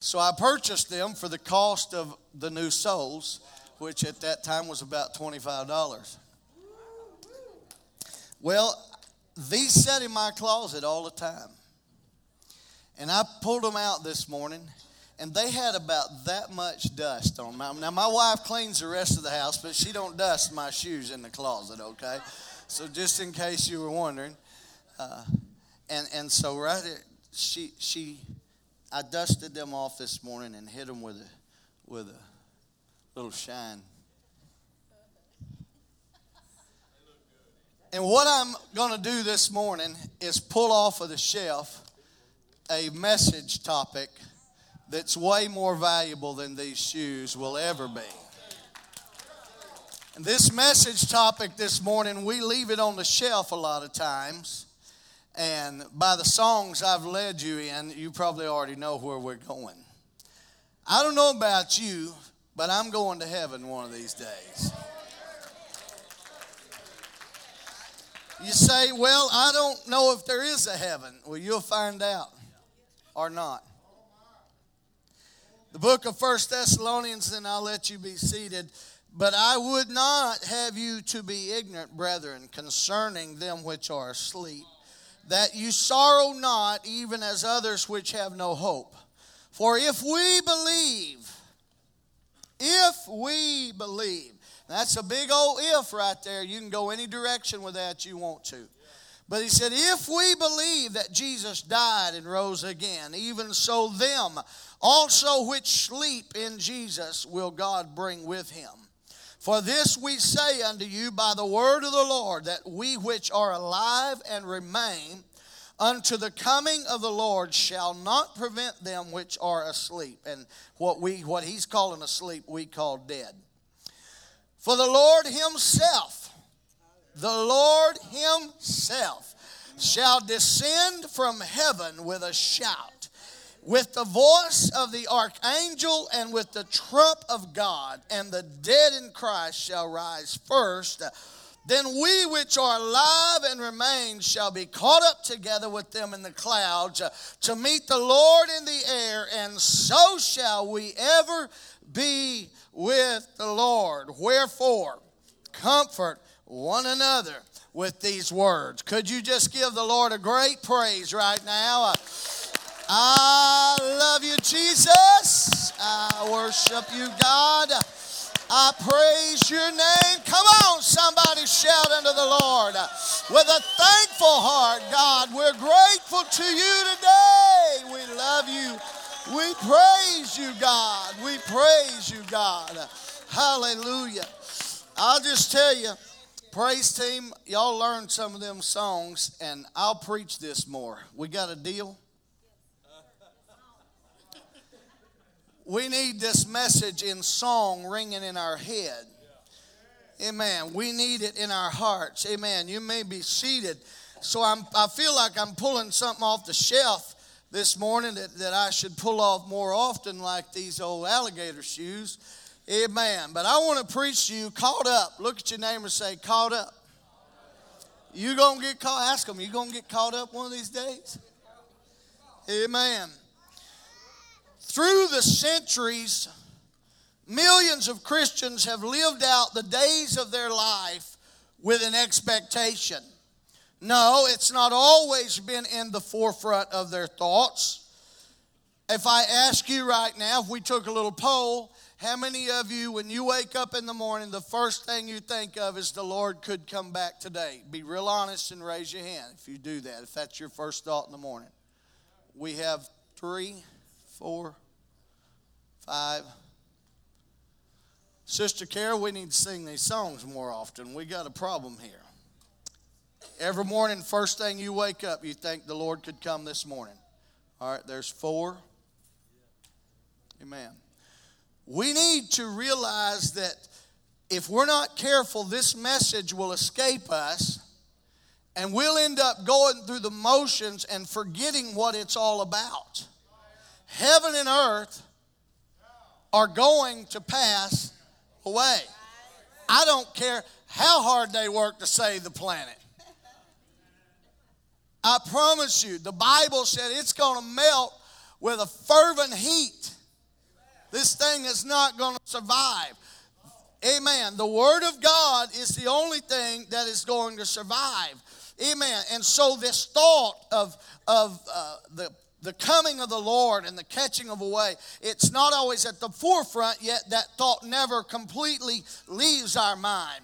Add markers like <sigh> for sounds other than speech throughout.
So I purchased them for the cost of the new soles, which at that time was about $25. Well, these sat in my closet all the time. And I pulled them out this morning, and they had about that much dust on them. Now, my wife cleans the rest of the house, but she don't dust my shoes in the closet, okay? So just in case you were wondering. Uh, and, and so right there, she, she I dusted them off this morning and hit them with a, with a little shine. And what I'm going to do this morning is pull off of the shelf a message topic that's way more valuable than these shoes will ever be. And this message topic this morning, we leave it on the shelf a lot of times and by the songs I've led you in, you probably already know where we're going. I don't know about you, but I'm going to heaven one of these days. You say, Well, I don't know if there is a heaven. Well, you'll find out or not. The book of First Thessalonians, and I'll let you be seated. But I would not have you to be ignorant, brethren, concerning them which are asleep that you sorrow not, even as others which have no hope. For if we believe, if we believe, that's a big old if right there. You can go any direction with that you want to. But he said, if we believe that Jesus died and rose again, even so them also which sleep in Jesus will God bring with him. For this we say unto you by the word of the Lord, that we which are alive and remain unto the coming of the Lord shall not prevent them which are asleep. And what we what he's calling asleep, we call dead. For the Lord himself, the Lord himself shall descend from heaven with a shout with the voice of the archangel and with the trump of God, and the dead in Christ shall rise first. Then we which are alive and remain shall be caught up together with them in the clouds to meet the Lord in the air, and so shall we ever be with the Lord. Wherefore, comfort one another with these words. Could you just give the Lord a great praise right now? I love you, Jesus. I worship you, God. I praise your name. Come on, somebody shout unto the Lord with a thankful heart. God, we're grateful to you today. We love you. We praise you, God. We praise you, God. Hallelujah. I'll just tell you, praise team, y'all learned some of them songs, and I'll preach this more. We got a deal? We need this message in song ringing in our head. Amen. We need it in our hearts. Amen. You may be seated. So I'm, I feel like I'm pulling something off the shelf this morning that, that I should pull off more often, like these old alligator shoes. Amen. But I want to preach to you caught up. Look at your neighbor and say, caught up. You gonna get caught? Ask them. You gonna get caught up one of these days? Amen. Through the centuries, millions of Christians have lived out the days of their life with an expectation. No, it's not always been in the forefront of their thoughts. If I ask you right now, if we took a little poll, how many of you, when you wake up in the morning, the first thing you think of is the Lord could come back today? Be real honest and raise your hand if you do that, if that's your first thought in the morning. We have three, four, five. Sister Carol, we need to sing these songs more often. We got a problem here. Every morning, first thing you wake up, you think the Lord could come this morning. All right, there's four. Amen. We need to realize that if we're not careful, this message will escape us and we'll end up going through the motions and forgetting what it's all about. Heaven and earth are going to pass away. I don't care how hard they work to save the planet. I promise you, the Bible said it's going to melt with a fervent heat, this thing is not going to survive. Amen. The Word of God is the only thing that is going to survive. Amen. And so, this thought of, of uh, the the coming of the Lord and the catching of away, it's not always at the forefront, yet that thought never completely leaves our mind.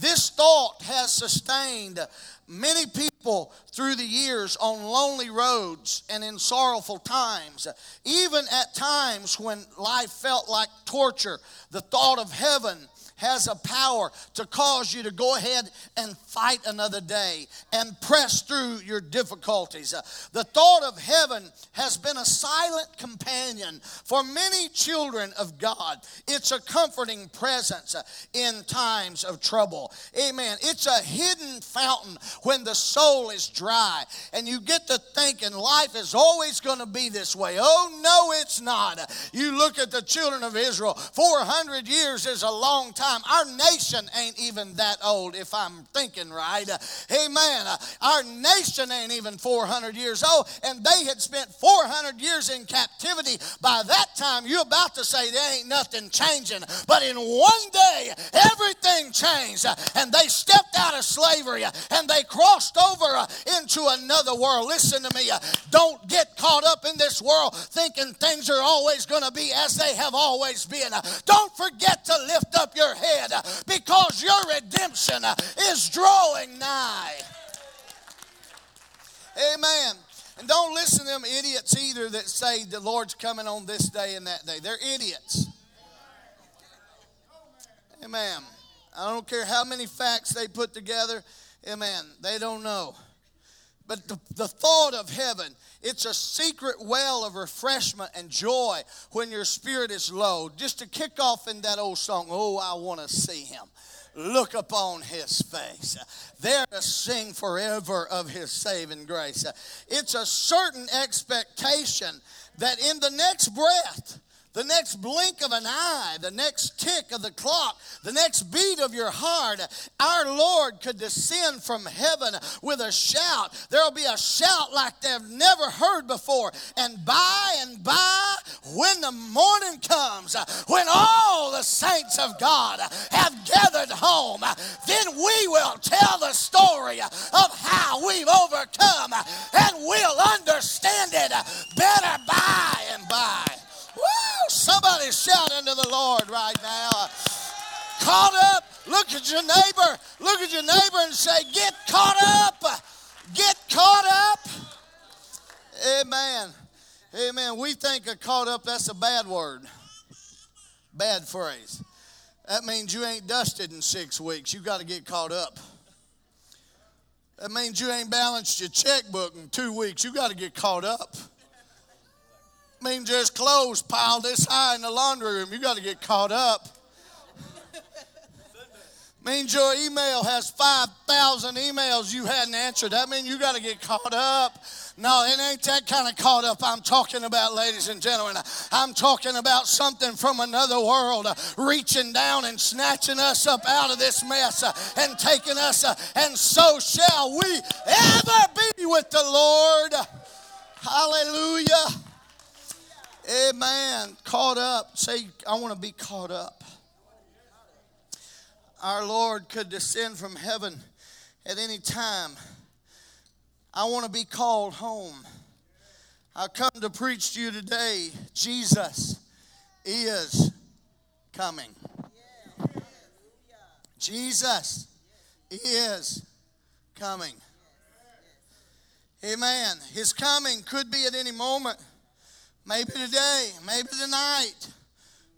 This thought has sustained many people through the years on lonely roads and in sorrowful times. Even at times when life felt like torture, the thought of heaven has a power to cause you to go ahead and fight another day and press through your difficulties. Uh, the thought of heaven has been a silent companion for many children of God. It's a comforting presence uh, in times of trouble. Amen. It's a hidden fountain when the soul is dry and you get to thinking life is always going to be this way. Oh, no, it's not. You look at the children of Israel, 400 years is a long time time. Our nation ain't even that old, if I'm thinking right. Amen. Our nation ain't even 400 years old, and they had spent 400 years in captivity. By that time, you're about to say there ain't nothing changing. But in one day, everything changed, and they stepped out of slavery and they crossed over uh, into another world. Listen to me. Don't get caught up in this world thinking things are always going to be as they have always been. Don't forget to lift up your head because your redemption is drawing nigh. Amen. And don't listen to them idiots either that say the Lord's coming on this day and that day. They're idiots. Amen. I don't care how many facts they put together. Amen. They don't know. But the, the thought of heaven, it's a secret well of refreshment and joy when your spirit is low. Just to kick off in that old song, Oh, I want to see him. Look upon his face. There to sing forever of his saving grace. It's a certain expectation that in the next breath, the next blink of an eye, the next tick of the clock, the next beat of your heart, our Lord could descend from heaven with a shout. There'll be a shout like they've never heard before. And by and by, when the morning comes, when all the saints of God have gathered home, then we will tell the story of how we've overcome and we'll understand it better by and by. Woo! Somebody shout unto the Lord right now. Caught up. Look at your neighbor. Look at your neighbor and say, Get caught up. Get caught up. Amen. Amen. We think a caught up, that's a bad word. Bad phrase. That means you ain't dusted in six weeks. You got to get caught up. That means you ain't balanced your checkbook in two weeks. You got to get caught up means there's clothes piled this high in the laundry room. You got to get caught up. means your email has 5,000 emails you hadn't answered. That means you got to get caught up. No, it ain't that kind of caught up I'm talking about, ladies and gentlemen. I'm talking about something from another world uh, reaching down and snatching us up out of this mess uh, and taking us, uh, and so shall we ever be with the Lord. Hallelujah. Amen. Caught up. Say, I want to be caught up. Our Lord could descend from heaven at any time. I want to be called home. I come to preach to you today. Jesus is coming. Jesus is coming. Amen. His coming could be at any moment. Maybe today, maybe tonight,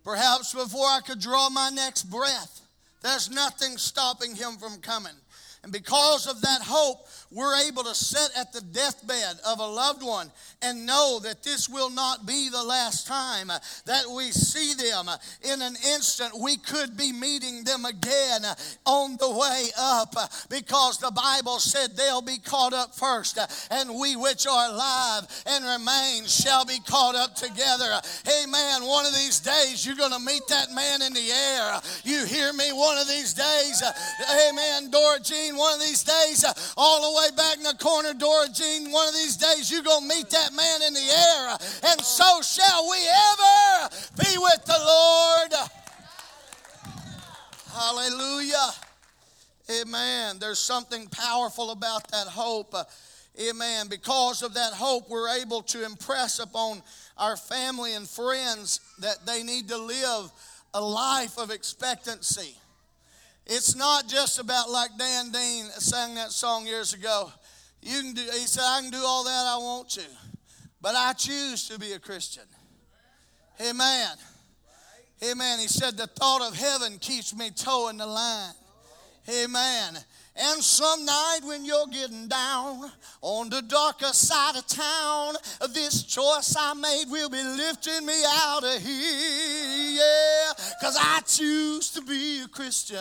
perhaps before I could draw my next breath. There's nothing stopping him from coming. And because of that hope, we're able to sit at the deathbed of a loved one and know that this will not be the last time that we see them. In an instant, we could be meeting them again on the way up because the Bible said they'll be caught up first, and we which are alive and remain shall be caught up together. Hey Amen. One of these days, you're going to meet that man in the air. You hear me? One of these days, amen. Dora Jean, one of these days, all the way way back in the corner, Dora Jean. One of these days, you're going to meet that man in the air, and so shall we ever be with the Lord. Hallelujah. Amen. There's something powerful about that hope. Amen. Because of that hope, we're able to impress upon our family and friends that they need to live a life of expectancy. It's not just about like Dan Dean sang that song years ago. You can do, he said, I can do all that I want to, but I choose to be a Christian. Amen. Amen. He said, The thought of heaven keeps me toeing the line. Amen. And some night when you're getting down on the darker side of town, this choice I made will be lifting me out of here. Yeah, because I choose to be a Christian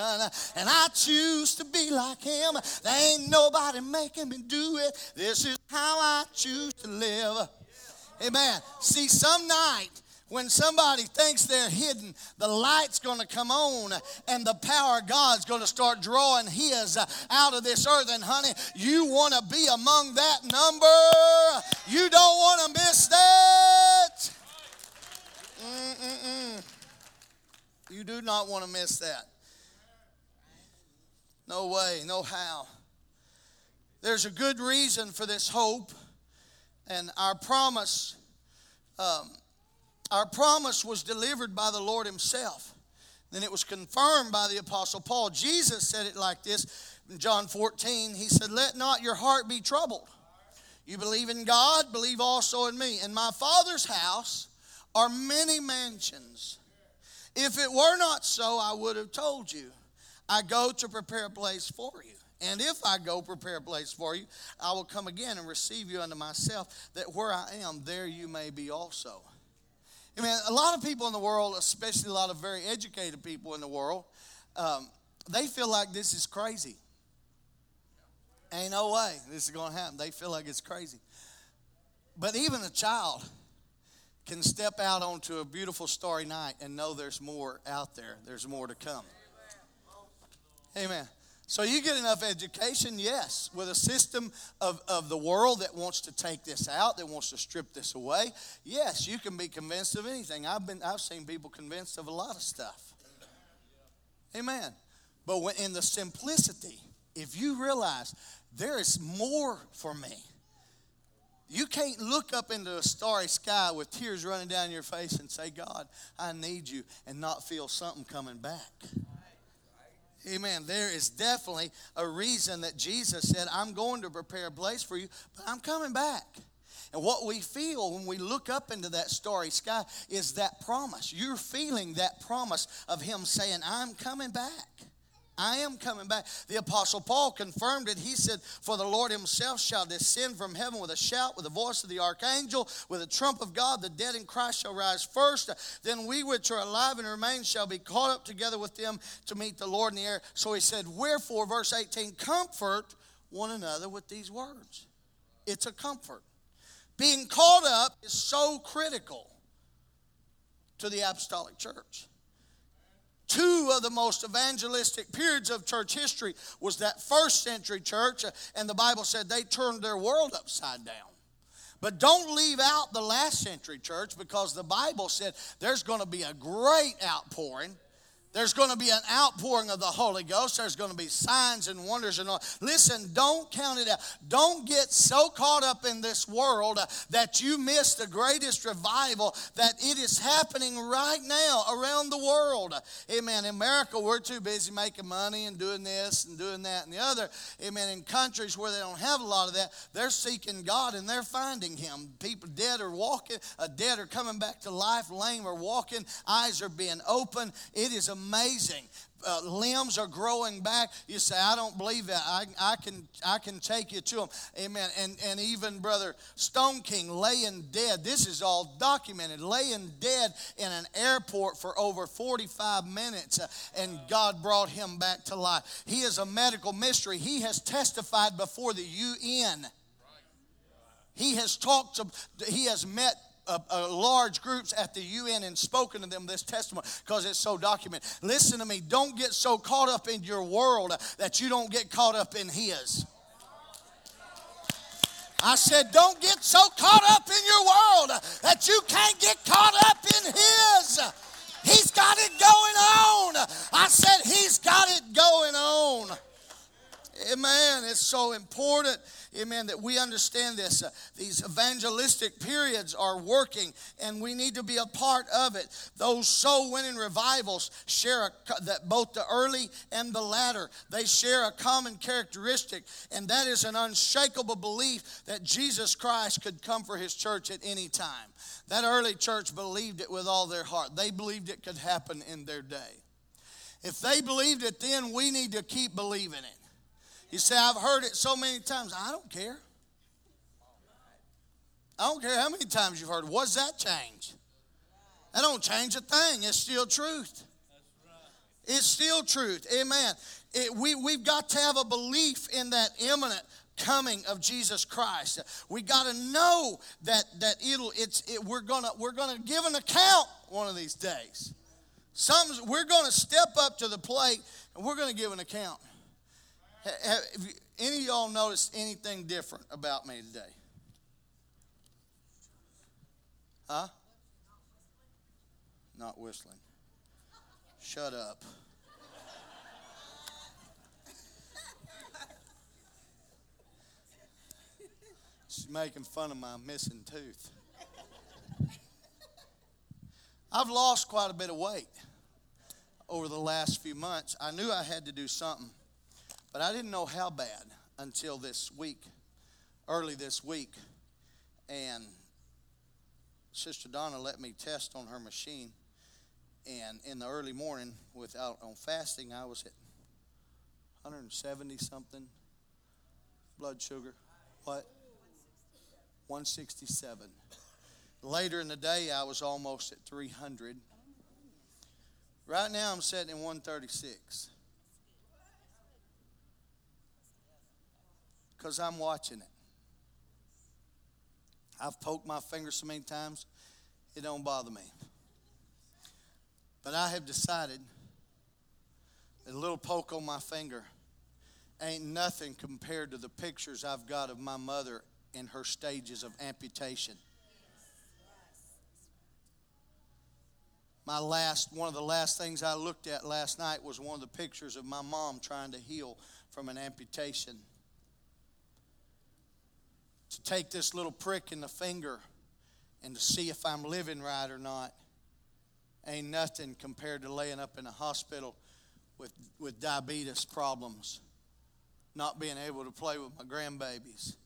and I choose to be like him. There ain't nobody making me do it. This is how I choose to live. Amen. See, some night when somebody thinks they're hidden, the light's going to come on and the power of God's going to start drawing His out of this earth. And, honey, you want to be among that number. You don't want to miss that. Mm-mm-mm. You do not want to miss that. No way, no how. There's a good reason for this hope, and our promise. Um, our promise was delivered by the Lord Himself. Then it was confirmed by the Apostle Paul. Jesus said it like this in John 14. He said, Let not your heart be troubled. You believe in God, believe also in me. In my Father's house are many mansions. If it were not so, I would have told you. I go to prepare a place for you. And if I go prepare a place for you, I will come again and receive you unto myself, that where I am, there you may be also. I mean, a lot of people in the world, especially a lot of very educated people in the world, um, they feel like this is crazy. Ain't no way this is going to happen. They feel like it's crazy. But even a child can step out onto a beautiful starry night and know there's more out there, there's more to come. Amen. So you get enough education, yes, with a system of, of the world that wants to take this out, that wants to strip this away. Yes, you can be convinced of anything. I've been I've seen people convinced of a lot of stuff. Amen. But when in the simplicity, if you realize there is more for me, you can't look up into a starry sky with tears running down your face and say, God, I need you, and not feel something coming back. Amen. There is definitely a reason that Jesus said, I'm going to prepare a place for you, but I'm coming back. And what we feel when we look up into that starry sky is that promise. You're feeling that promise of Him saying, I'm coming back. I am coming back. The Apostle Paul confirmed it. He said, For the Lord himself shall descend from heaven with a shout, with the voice of the archangel, with a trump of God. The dead in Christ shall rise first. Then we which are alive and remain shall be caught up together with them to meet the Lord in the air. So he said, Wherefore, verse 18, comfort one another with these words. It's a comfort. Being caught up is so critical to the apostolic church two of the most evangelistic periods of church history was that first century church uh, and the bible said they turned their world upside down. But don't leave out the last century church because the bible said there's going to be a great outpouring there's going to be an outpouring of the Holy Ghost. There's going to be signs and wonders and all. Listen, don't count it out. Don't get so caught up in this world that you miss the greatest revival that it is happening right now around the world. Amen. In America, we're too busy making money and doing this and doing that and the other. Amen. In countries where they don't have a lot of that, they're seeking God and they're finding Him. People dead are walking, uh, dead are coming back to life, lame are walking, eyes are being opened. It is a amazing. Uh, limbs are growing back. You say, I don't believe that. I, I, can, I can take you to them. Amen. And, and even Brother Stone King laying dead. This is all documented. Laying dead in an airport for over 45 minutes, uh, and God brought him back to life. He is a medical mystery. He has testified before the UN. He has talked to, he has met uh, uh, large groups at the UN and spoken to them this testimony because it's so documented. Listen to me. Don't get so caught up in your world that you don't get caught up in His. I said, don't get so caught up in your world that you can't get caught up in His. He's got it going on. I said, He's got it going on. Amen. It's so important amen, that we understand this. Uh, these evangelistic periods are working, and we need to be a part of it. Those soul winning revivals share a, that both the early and the latter they share a common characteristic, and that is an unshakable belief that Jesus Christ could come for His church at any time. That early church believed it with all their heart. They believed it could happen in their day. If they believed it then, we need to keep believing it. You say, I've heard it so many times. I don't care. I don't care how many times you've heard it. What's that change? That don't change a thing. It's still truth. It's still truth. Amen. It, we, we've got to have a belief in that imminent coming of Jesus Christ. We got to know that that it'll it's it, we're gonna we're gonna give an account one of these days. Some we're gonna step up to the plate and we're gonna give an account. Have any of y'all noticed anything different about me today? Huh? Not whistling. Shut up. She's making fun of my missing tooth. I've lost quite a bit of weight over the last few months. I knew I had to do something. But I didn't know how bad until this week, early this week. And Sister Donna let me test on her machine. And in the early morning, without on fasting, I was at 170 something blood sugar. What? 167. Later in the day, I was almost at 300. Right now, I'm sitting in 136. Because I'm watching it. I've poked my finger so many times, it don't bother me. But I have decided that a little poke on my finger ain't nothing compared to the pictures I've got of my mother in her stages of amputation. My last, one of the last things I looked at last night was one of the pictures of my mom trying to heal from an amputation to take this little prick in the finger and to see if I'm living right or not ain't nothing compared to laying up in a hospital with, with diabetes problems, not being able to play with my grandbabies.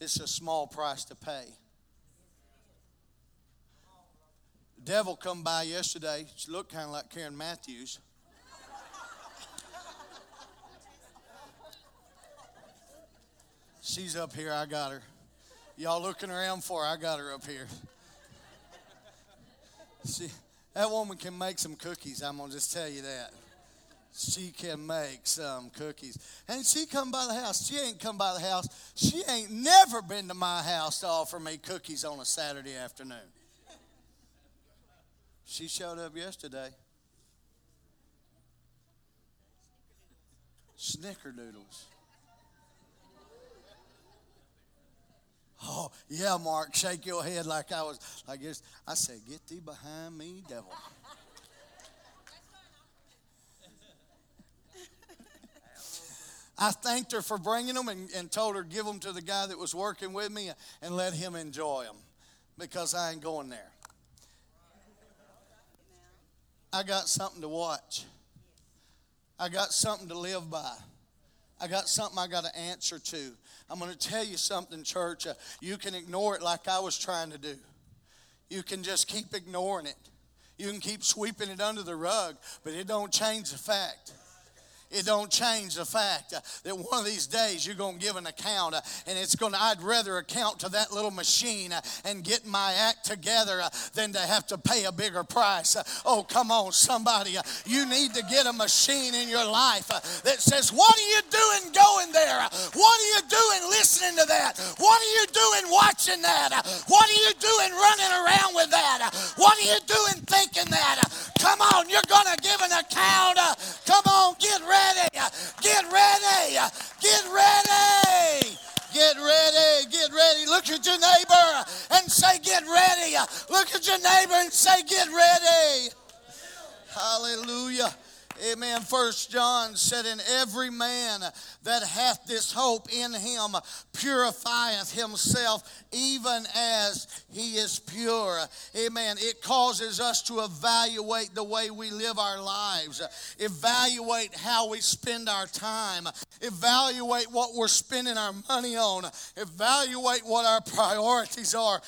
It's a small price to pay. The devil come by yesterday. She looked kind of like Karen Matthews. She's up here. I got her. Y'all looking around for her? I got her up here. See, that woman can make some cookies. I'm gonna just tell you that. She can make some cookies. And she come by the house. She ain't come by the house. She ain't never been to my house to offer me cookies on a Saturday afternoon. She showed up yesterday. Snickerdoodles. Oh, yeah, Mark, shake your head like I was like this. I said, Get thee behind me, devil. I thanked her for bringing them and, and told her give them to the guy that was working with me and let him enjoy them because I ain't going there. I got something to watch. I got something to live by. I got something I got to answer to. I'm going to tell you something, church. Uh, you can ignore it like I was trying to do. You can just keep ignoring it. You can keep sweeping it under the rug, but it don't change the fact it don't change the fact that one of these days you're going to give an account uh, and it's going to i'd rather account to that little machine uh, and get my act together uh, than to have to pay a bigger price. Uh, oh come on somebody uh, you need to get a machine in your life uh, that says what are you doing going there? What are you doing listening to that? What are you doing watching that? What are you doing running around with that? What are you doing thinking that come on you're going to give an account uh, come on get ready ready. Get ready. Uh, get ready. Get ready. Get ready. Look at your neighbor and say, Get ready. Look at your neighbor and say, Get ready. Hallelujah. Amen. First John said, "In every man that hath this hope in him purifieth himself, even as he is pure." Amen. It causes us to evaluate the way we live our lives, evaluate how we spend our time, evaluate what we're spending our money on, evaluate what our priorities are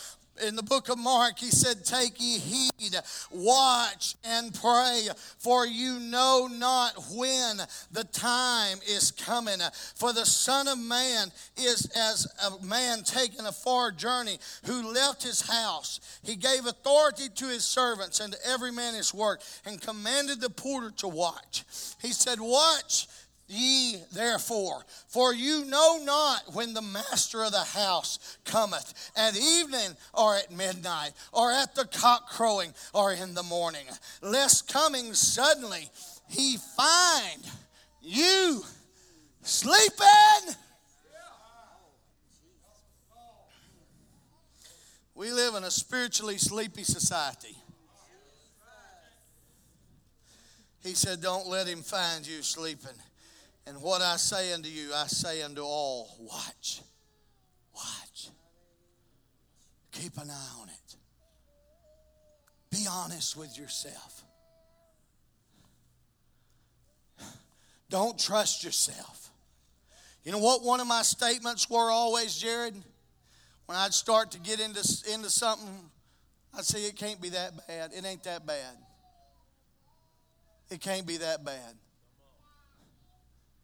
in the book of Mark, he said, Take ye heed, watch and pray, for you know not when the time is coming. For the Son of Man is as a man taking a far journey who left his house. He gave authority to his servants and to every man his work, and commanded the porter to watch. He said, Watch Ye therefore, for you know not when the master of the house cometh, at evening or at midnight, or at the cock crowing, or in the morning, lest coming suddenly he find you sleeping. We live in a spiritually sleepy society. He said, Don't let him find you sleeping. And what I say unto you, I say unto all watch, watch. Keep an eye on it. Be honest with yourself. Don't trust yourself. You know what one of my statements were always, Jared? When I'd start to get into, into something, I'd say, it can't be that bad. It ain't that bad. It can't be that bad.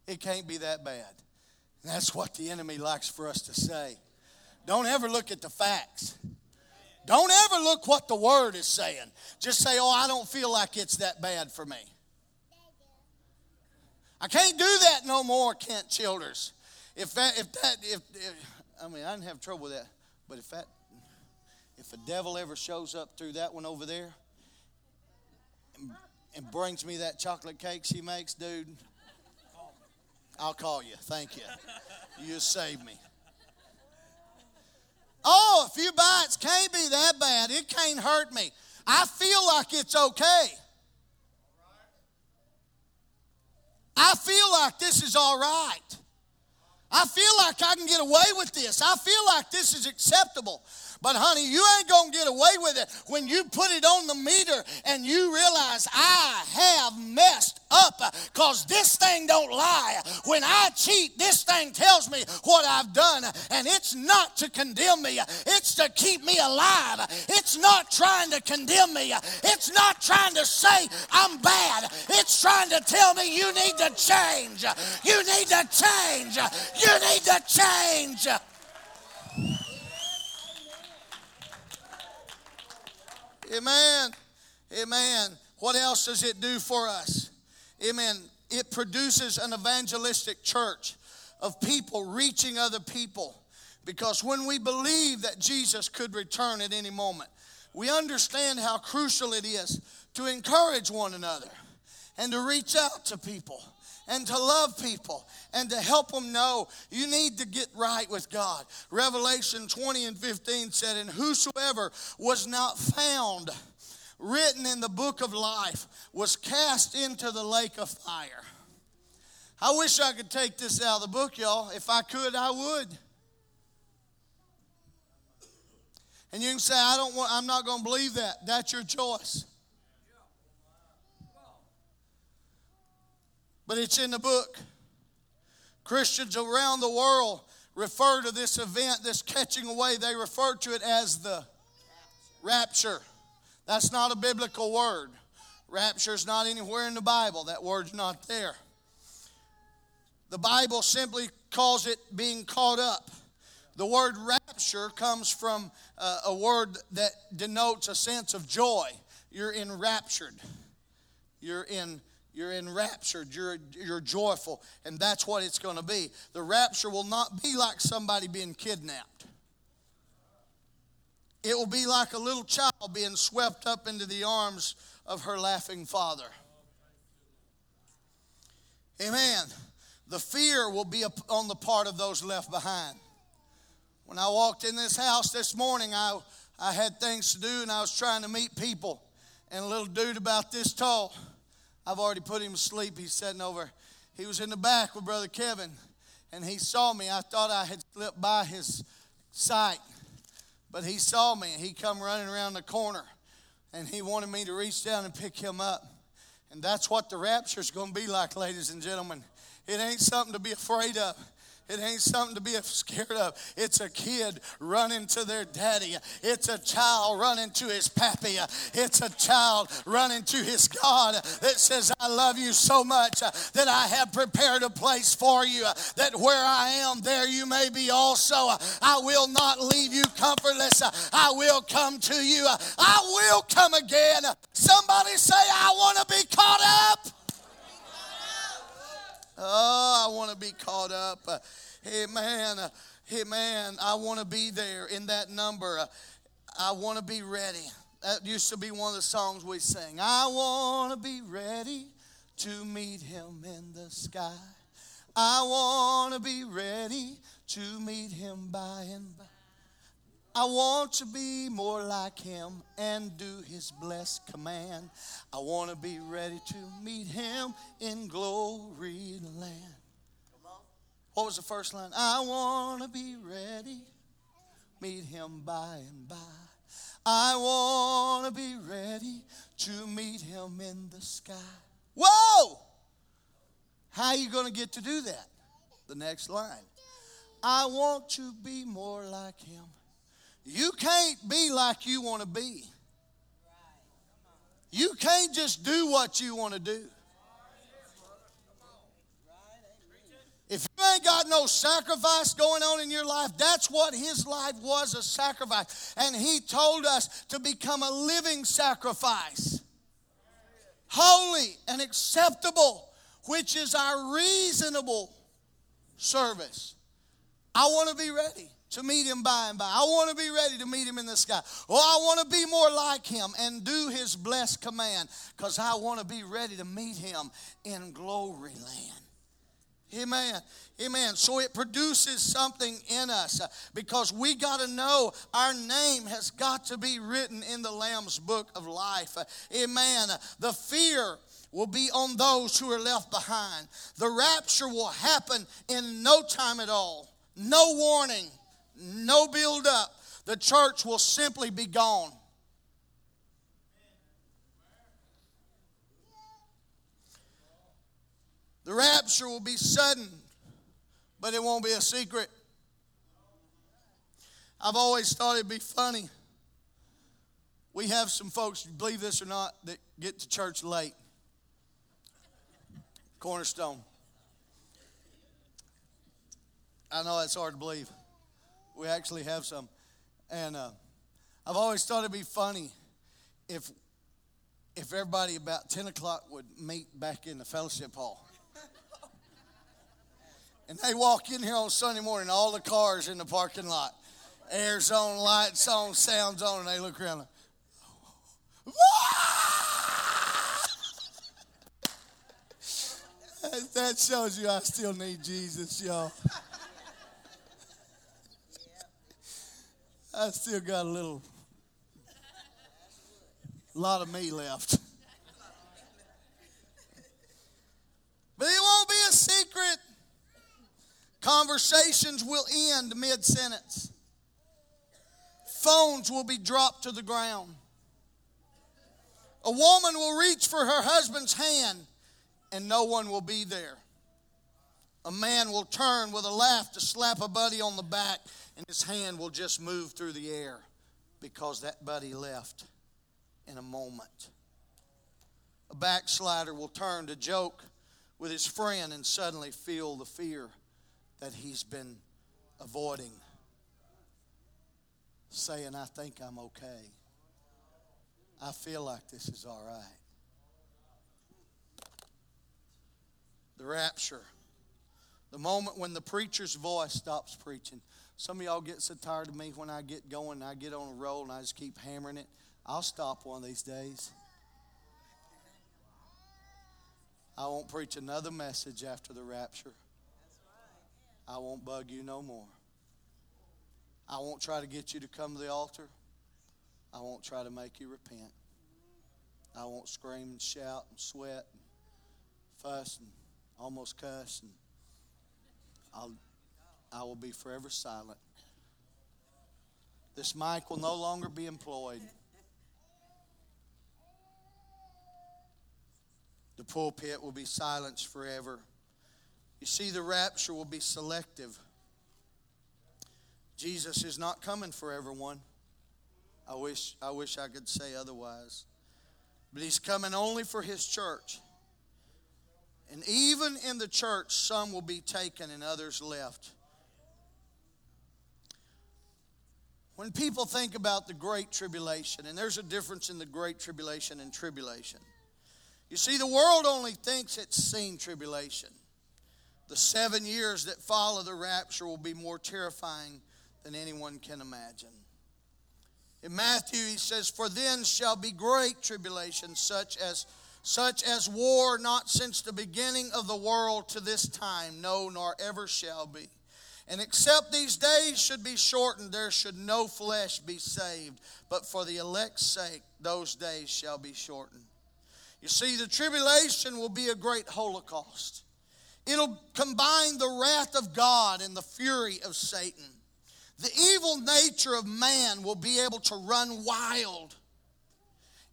It can't be that bad. And that's what the enemy likes for us to say. Don't ever look at the facts. Don't ever look what the word is saying. Just say, "Oh, I don't feel like it's that bad for me." I can't do that no more, Kent Childers. If that, if that, if, if I mean, I didn't have trouble with that, but if that, if the devil ever shows up through that one over there and, and brings me that chocolate cake she makes, dude, I'll call you. Thank you. You saved me. Oh, a few bites can't be that bad. It can't hurt me. I feel like it's okay. I feel like this is all right. I feel like I can get away with this. I feel like this is acceptable. But honey, you ain't going to get away with it when you put it on the meter and you realize I have messed up because this thing don't lie. When I cheat, this thing tells me what I've done and it's not to condemn me. It's to keep me alive. It's not trying to condemn me. It's not trying to say I'm bad. It's trying to tell me you need to change. You need to change. You need to change. Amen. Amen. What else does it do for us? Amen. It produces an evangelistic church of people reaching other people. Because when we believe that Jesus could return at any moment, we understand how crucial it is to encourage one another and to reach out to people and to love people and to help them know you need to get right with God. Revelation 20 and 15 said, And whosoever was not found written in the book of life was cast into the lake of fire. I wish I could take this out of the book, y'all. If I could, I would. And you can say, I don't want, I'm not going to believe that. That's your choice. But it's in the book. Christians around the world refer to this event, this catching away, they refer to it as the rapture. That's not a biblical word. Rapture is not anywhere in the Bible. That word's not there. The Bible simply calls it being caught up. The word rapture comes from a word that denotes a sense of joy. You're enraptured. You're in you're enraptured. You're, you're joyful. And that's what it's going to be. The rapture will not be like somebody being kidnapped, it will be like a little child being swept up into the arms of her laughing father. Amen. The fear will be on the part of those left behind. When I walked in this house this morning, I, I had things to do and I was trying to meet people. And a little dude about this tall, I've already put him to sleep. He's sitting over. He was in the back with Brother Kevin and he saw me. I thought I had slipped by his sight, but he saw me he come running around the corner and he wanted me to reach down and pick him up. And that's what the rapture is going to be like, ladies and gentlemen. It ain't something to be afraid of. It ain't something to be <laughs> scared of. It's a kid running to their daddy. It's a child running to his pappy. It's a child running to his God that says, I love you so much that I have prepared a place for you, that where I am, there you may be also. I will not leave you comfortless. I will come to you. I will come again. Somebody say, I want to be caught up. Oh, I want to be caught up. Uh, hey, man. Uh, hey, man, I want to be there in that number. Uh, I want to be ready. That used to be one of the songs we sang. I want to be ready to meet him in the sky. I want to be ready to meet him by and by. I want to be more like him and do his blessed command. I want to be ready to meet him in glory land. What was the first line? I want to be ready, meet him by and by. I want to be ready to meet him in the sky. Whoa! How are you going to get to do that? The next line. I want to be more like him you can't be like you want to be. You can't just do what you want to do. If you ain't got no sacrifice going on in your life, that's what his life was a sacrifice. And he told us to become a living sacrifice, holy and acceptable, which is our reasonable service. I want to be ready to meet him by and by. I want to be ready to meet him in the sky. Oh, I want to be more like him and do his blessed command because I want to be ready to meet him in glory land. Amen. Amen. So it produces something in us uh, because we got to know our name has got to be written in the Lamb's book of life. Uh, amen. The fear will be on those who are left behind. The rapture will happen in no time at all. No warning no build up. The church will simply be gone. The rapture will be sudden, but it won't be a secret. I've always thought it'd be funny. We have some folks, believe this or not, that get to church late. Cornerstone. I know that's hard to believe. We actually have some. And uh, I've always thought it'd be funny if if everybody about 10 o'clock would meet back in the fellowship hall. And they walk in here on Sunday morning, all the cars in the parking lot, air's on, lights on, sounds on, and they look around like, <laughs> that shows you I still need Jesus, y'all. I still got a little, lot of me left. But it won't be a secret. Conversations will end mid sentence. Phones will be dropped to the ground. A woman will reach for her husband's hand and no one will be there. A man will turn with a laugh to slap a buddy on the back and his hand will just move through the air because that buddy left in a moment. A backslider will turn to joke with his friend and suddenly feel the fear that he's been avoiding, saying, I think I'm okay. I feel like this is all right. The rapture, the moment when the preacher's voice stops preaching. Some of y'all get so tired of me when I get going and I get on a roll and I just keep hammering it. I'll stop one of these days. I won't preach another message after the rapture. I won't bug you no more. I won't try to get you to come to the altar. I won't try to make you repent. I won't scream and shout and sweat and fuss and almost cuss and I'll I will be forever silent. This mic will no longer be employed. The pulpit will be silenced forever. You see, the rapture will be selective. Jesus is not coming for everyone. I wish, I wish I could say otherwise. But he's coming only for his church. And even in the church, some will be taken and others left. When people think about the Great Tribulation, and there's a difference in the Great Tribulation and tribulation. You see, the world only thinks it's seen tribulation. The seven years that follow the rapture will be more terrifying than anyone can imagine. In Matthew, he says, For then shall be great tribulation, such as such as war not since the beginning of the world to this time, no, nor ever shall be. And except these days should be shortened, there should no flesh be saved. But for the elect's sake, those days shall be shortened. You see, the tribulation will be a great holocaust. It'll combine the wrath of God and the fury of Satan. The evil nature of man will be able to run wild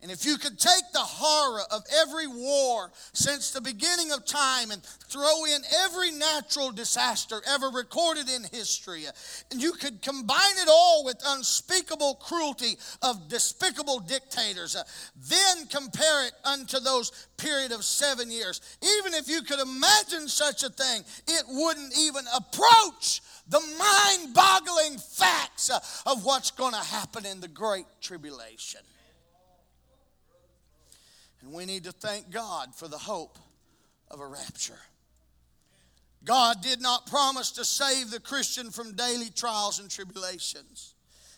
and if you could take the horror of every war since the beginning of time and throw in every natural disaster ever recorded in history, and you could combine it all with unspeakable cruelty of despicable dictators, uh, then compare it unto those period of seven years. Even if you could imagine such a thing, it wouldn't even approach the mind boggling facts uh, of what's going to happen in the Great Tribulation. And we need to thank God for the hope of a rapture. God did not promise to save the Christian from daily trials and tribulations.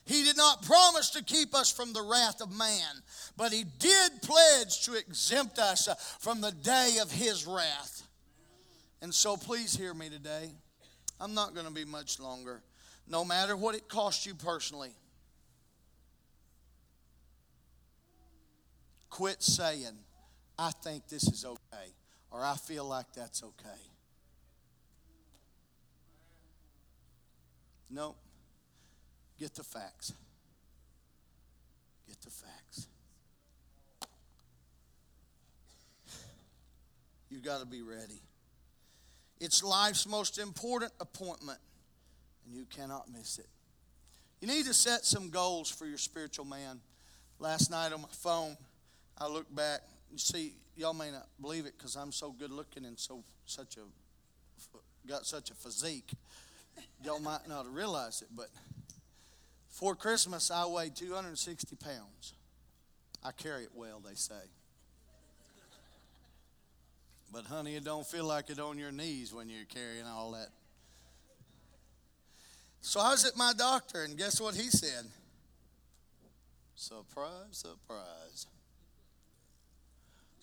He did not promise to keep us from the wrath of man, but He did pledge to exempt us from the day of His wrath. And so please hear me today. I'm not going to be much longer, no matter what it costs you personally. Quit saying, I think this is okay, or I feel like that's okay. No. Get the facts. Get the facts. You've got to be ready. It's life's most important appointment, and you cannot miss it. You need to set some goals for your spiritual man. Last night on my phone, I look back. You see, y'all may not believe it because I'm so good looking and so such a got such a physique. Y'all might not realize it, but for Christmas I weighed 260 pounds. I carry it well, they say. But honey, it don't feel like it on your knees when you're carrying all that. So I was at my doctor, and guess what he said? Surprise, surprise.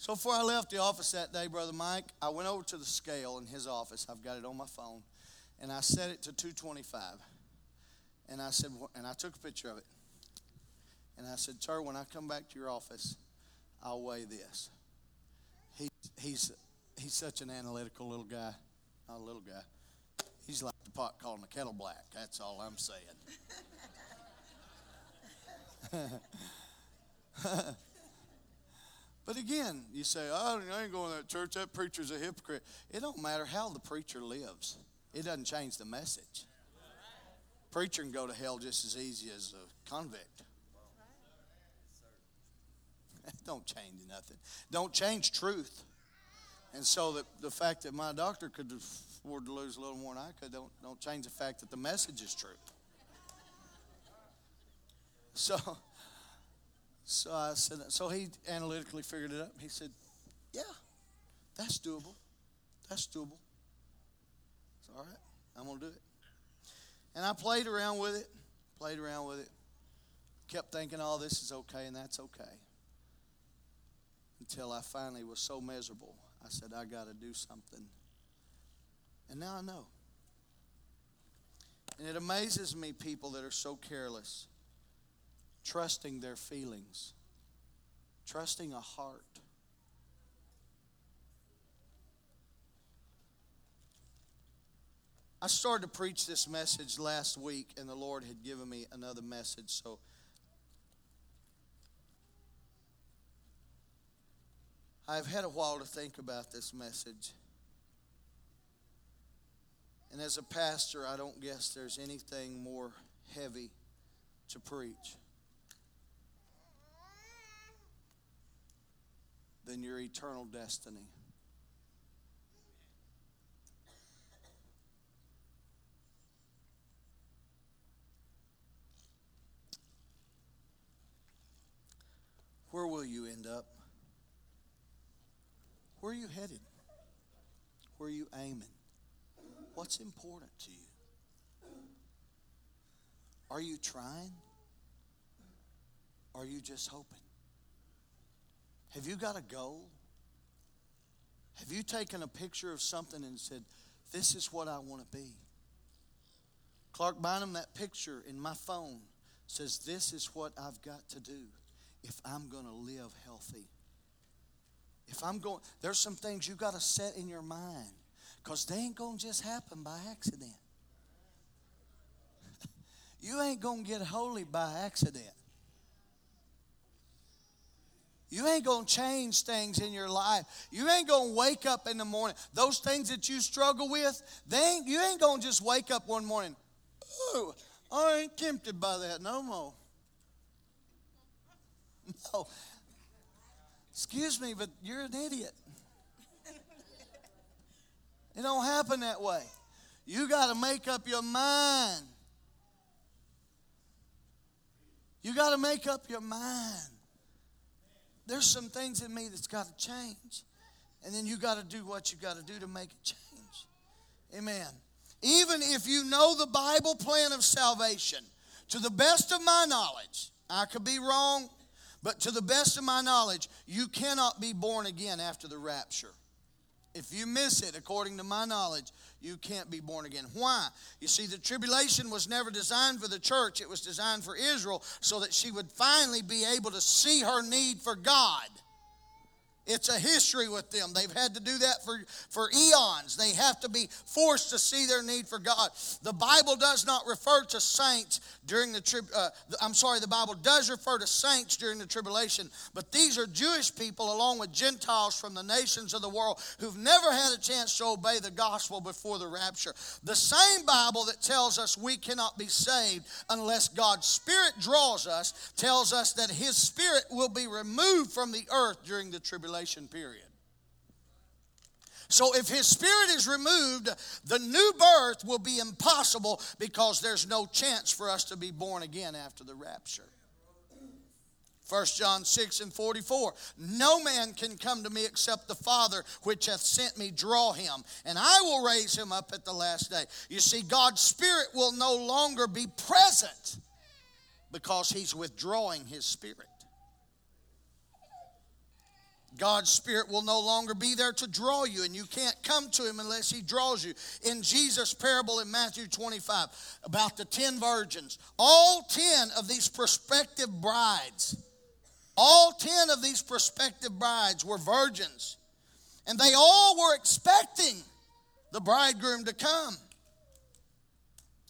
So before I left the office that day, Brother Mike, I went over to the scale in his office. I've got it on my phone. And I set it to 225. And I said, and I took a picture of it. And I said, Sir, when I come back to your office, I'll weigh this. He, he's, he's such an analytical little guy. Not a little guy. He's like the pot calling the kettle black. That's all I'm saying. <laughs> <laughs> But again, you say, oh, I ain't going to that church. That preacher's a hypocrite. It don't matter how the preacher lives. It doesn't change the message. Preacher can go to hell just as easy as a convict. don't change nothing. Don't change truth. And so the, fact that my doctor could afford to lose a little more than I could don't, don't change the fact that the message is true. So so I uh, said, so he analytically figured it out. He said, yeah, that's doable. That's doable. It's all right. I'm going to do it. And I played around with it, played around with it, kept thinking, oh, this is okay and that's okay. Until I finally was so miserable, I said, I got to do something. And now I know. And it amazes me people that are so careless, trusting their feelings, trusting a heart. I started to preach this message last week, and the Lord had given me another message. So I've had a while to think about this message. And as a pastor, I don't guess there's anything more heavy to preach than your eternal destiny. Where will you end up? Where are you headed? Where are you aiming? What's important to you? Are you trying? Are you just hoping? Have you got a goal? Have you taken a picture of something and said, This is what I want to be? Clark Bynum, that picture in my phone says, This is what I've got to do if I'm going to live healthy. If I'm going, there's some things you got to set in your mind because they ain't going to just happen by accident. <laughs> you ain't going to get holy by accident. You ain't going to change things in your life. You ain't going to wake up in the morning. Those things that you struggle with, they ain't, you ain't going to just wake up one morning, oh, I ain't tempted by that no more. <laughs> No. Excuse me, but you're an idiot. <laughs> It don't happen that way. You got to make up your mind. You got to make up your mind. There's some things in me that's got to change. And then you got to do what you got to do to make it change. Amen. Even if you know the Bible plan of salvation, to the best of my knowledge, I could be wrong, but to the best of my knowledge, you cannot be born again after the rapture. If you miss it, according to my knowledge, you can't be born again. Why? You see, the tribulation was never designed for the church, it was designed for Israel so that she would finally be able to see her need for God it's a history with them. They've had to do that for, for eons. They have to be forced to see their need for God. The Bible does not refer to saints during the trib. Uh, I'm sorry, the Bible does refer to saints during the tribulation, but these are Jewish people along with Gentiles from the nations of the world who've never had a chance to obey the gospel before the rapture. The same Bible that tells us we cannot be saved unless God's Spirit draws us tells us that His Spirit will be removed from the earth during the tribulation tribulation period. So, if his spirit is removed, the new birth will be impossible because there's no chance for us to be born again after the rapture. 1 John 6 and 44 No man can come to me except the Father which hath sent me draw him, and I will raise him up at the last day. You see, God's Spirit will no longer be present because he's withdrawing his Spirit. God's Spirit will no longer be there to draw you, and you can't come to Him unless He draws you. In Jesus' parable in Matthew 25 about the 10 virgins, all 10 of these prospective brides, all 10 of these prospective brides were virgins, and they all were expecting the bridegroom to come.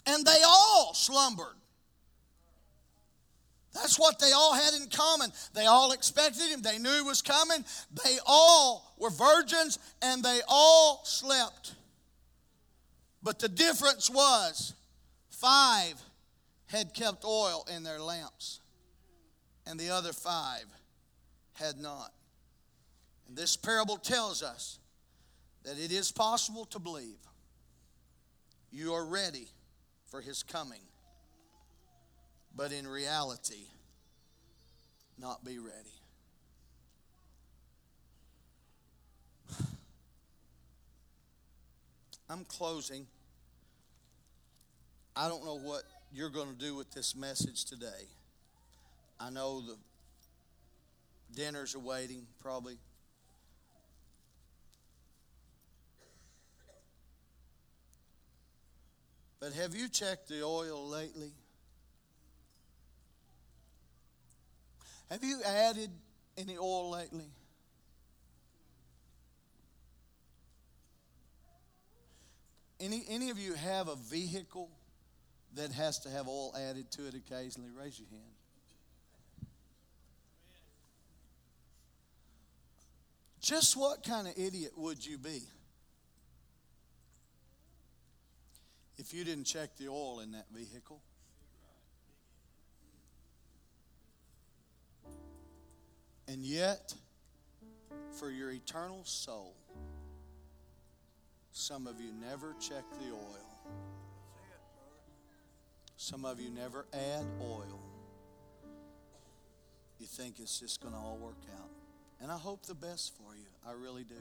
And they all slumbered. That's what they all had in common. They all expected him, they knew he was coming. They all were virgins and they all slept. But the difference was five had kept oil in their lamps, and the other five had not. And this parable tells us that it is possible to believe you are ready for his coming but in reality, not be ready. <sighs> I'm closing. I don't know what you're going to do with this message today. I know the dinners are waiting, probably. But have you checked the oil lately? Have you added any oil lately? Any, any of you have a vehicle that has to have oil added to it occasionally? Raise your hand. Just what kind of idiot would you be if you didn't check the oil in that vehicle? And yet, for your eternal soul, some of you never check the oil. Some of you never add oil. You think it's just going to all work out. And I hope the best for you. I really do.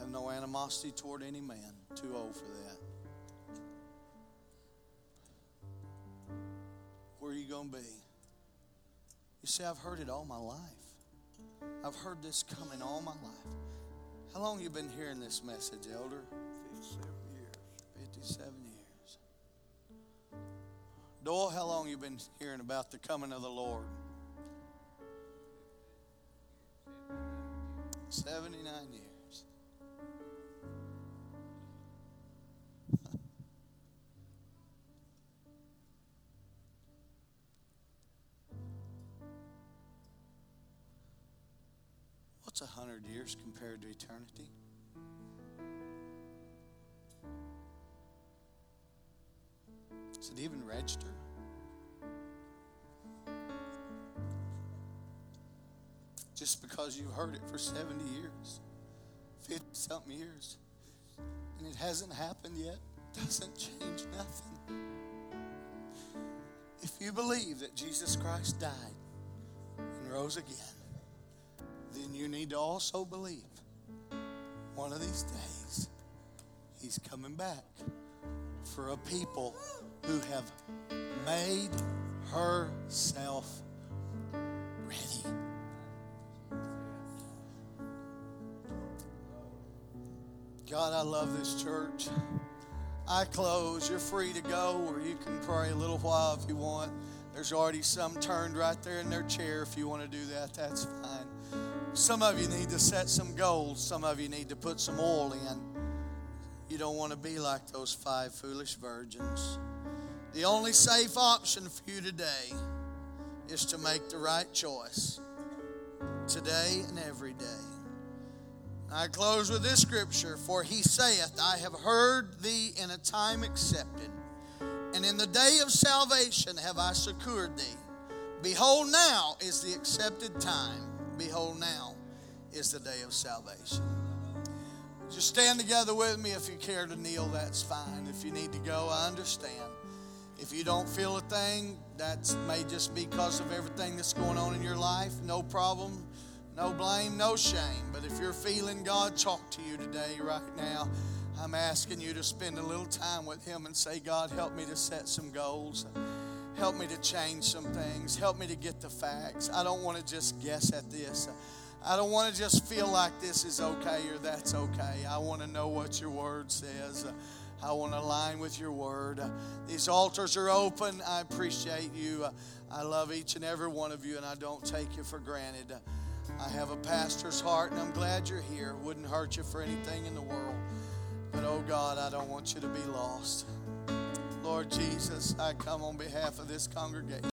Have no animosity toward any man. Too old for that. Where are you going to be? You see, I've heard it all my life. I've heard this coming all my life. How long you been hearing this message, Elder? 57 years. 57 years. Doyle, how long you been hearing about the coming of the Lord? 79 years. What's a hundred years compared to eternity? Does it even register? Just because you've heard it for 70 years, 50 something years, and it hasn't happened yet, <laughs> doesn't change nothing. If you believe that Jesus Christ died and rose again, then you need to also believe one of these days he's coming back for a people who have made herself ready. God, I love this church. I close. You're free to go, or you can pray a little while if you want. There's already some turned right there in their chair. If you want to do that, that's fine. Some of you need to set some goals, some of you need to put some oil in. You don't want to be like those five foolish virgins. The only safe option for you today is to make the right choice today and every day. I close with this scripture For he saith, I have heard thee in a time accepted, and in the day of salvation have I secured thee. Behold, now is the accepted time. Behold, now is the day of salvation. Just stand together with me. If you care to kneel, that's fine. If you need to go, I understand. If you don't feel a thing, that may just be because of everything that's going on in your life. No problem, no blame, no shame. But if you're feeling God talk to you today, right now, I'm asking you to spend a little time with Him and say, God, help me to set some goals. Help me to change some things. Help me to get the facts. I don't want to just guess at this. I don't want to just feel like this is okay or that's okay. I want to know what your word says. I want to align with your word. These altars are open. I appreciate you. I love each and every one of you, and I don't take you for granted. I have a pastor's heart, and I'm glad you're here. Wouldn't hurt you for anything in the world. But oh God, I don't want you to be lost. Lord Jesus, I come on behalf of this congregation.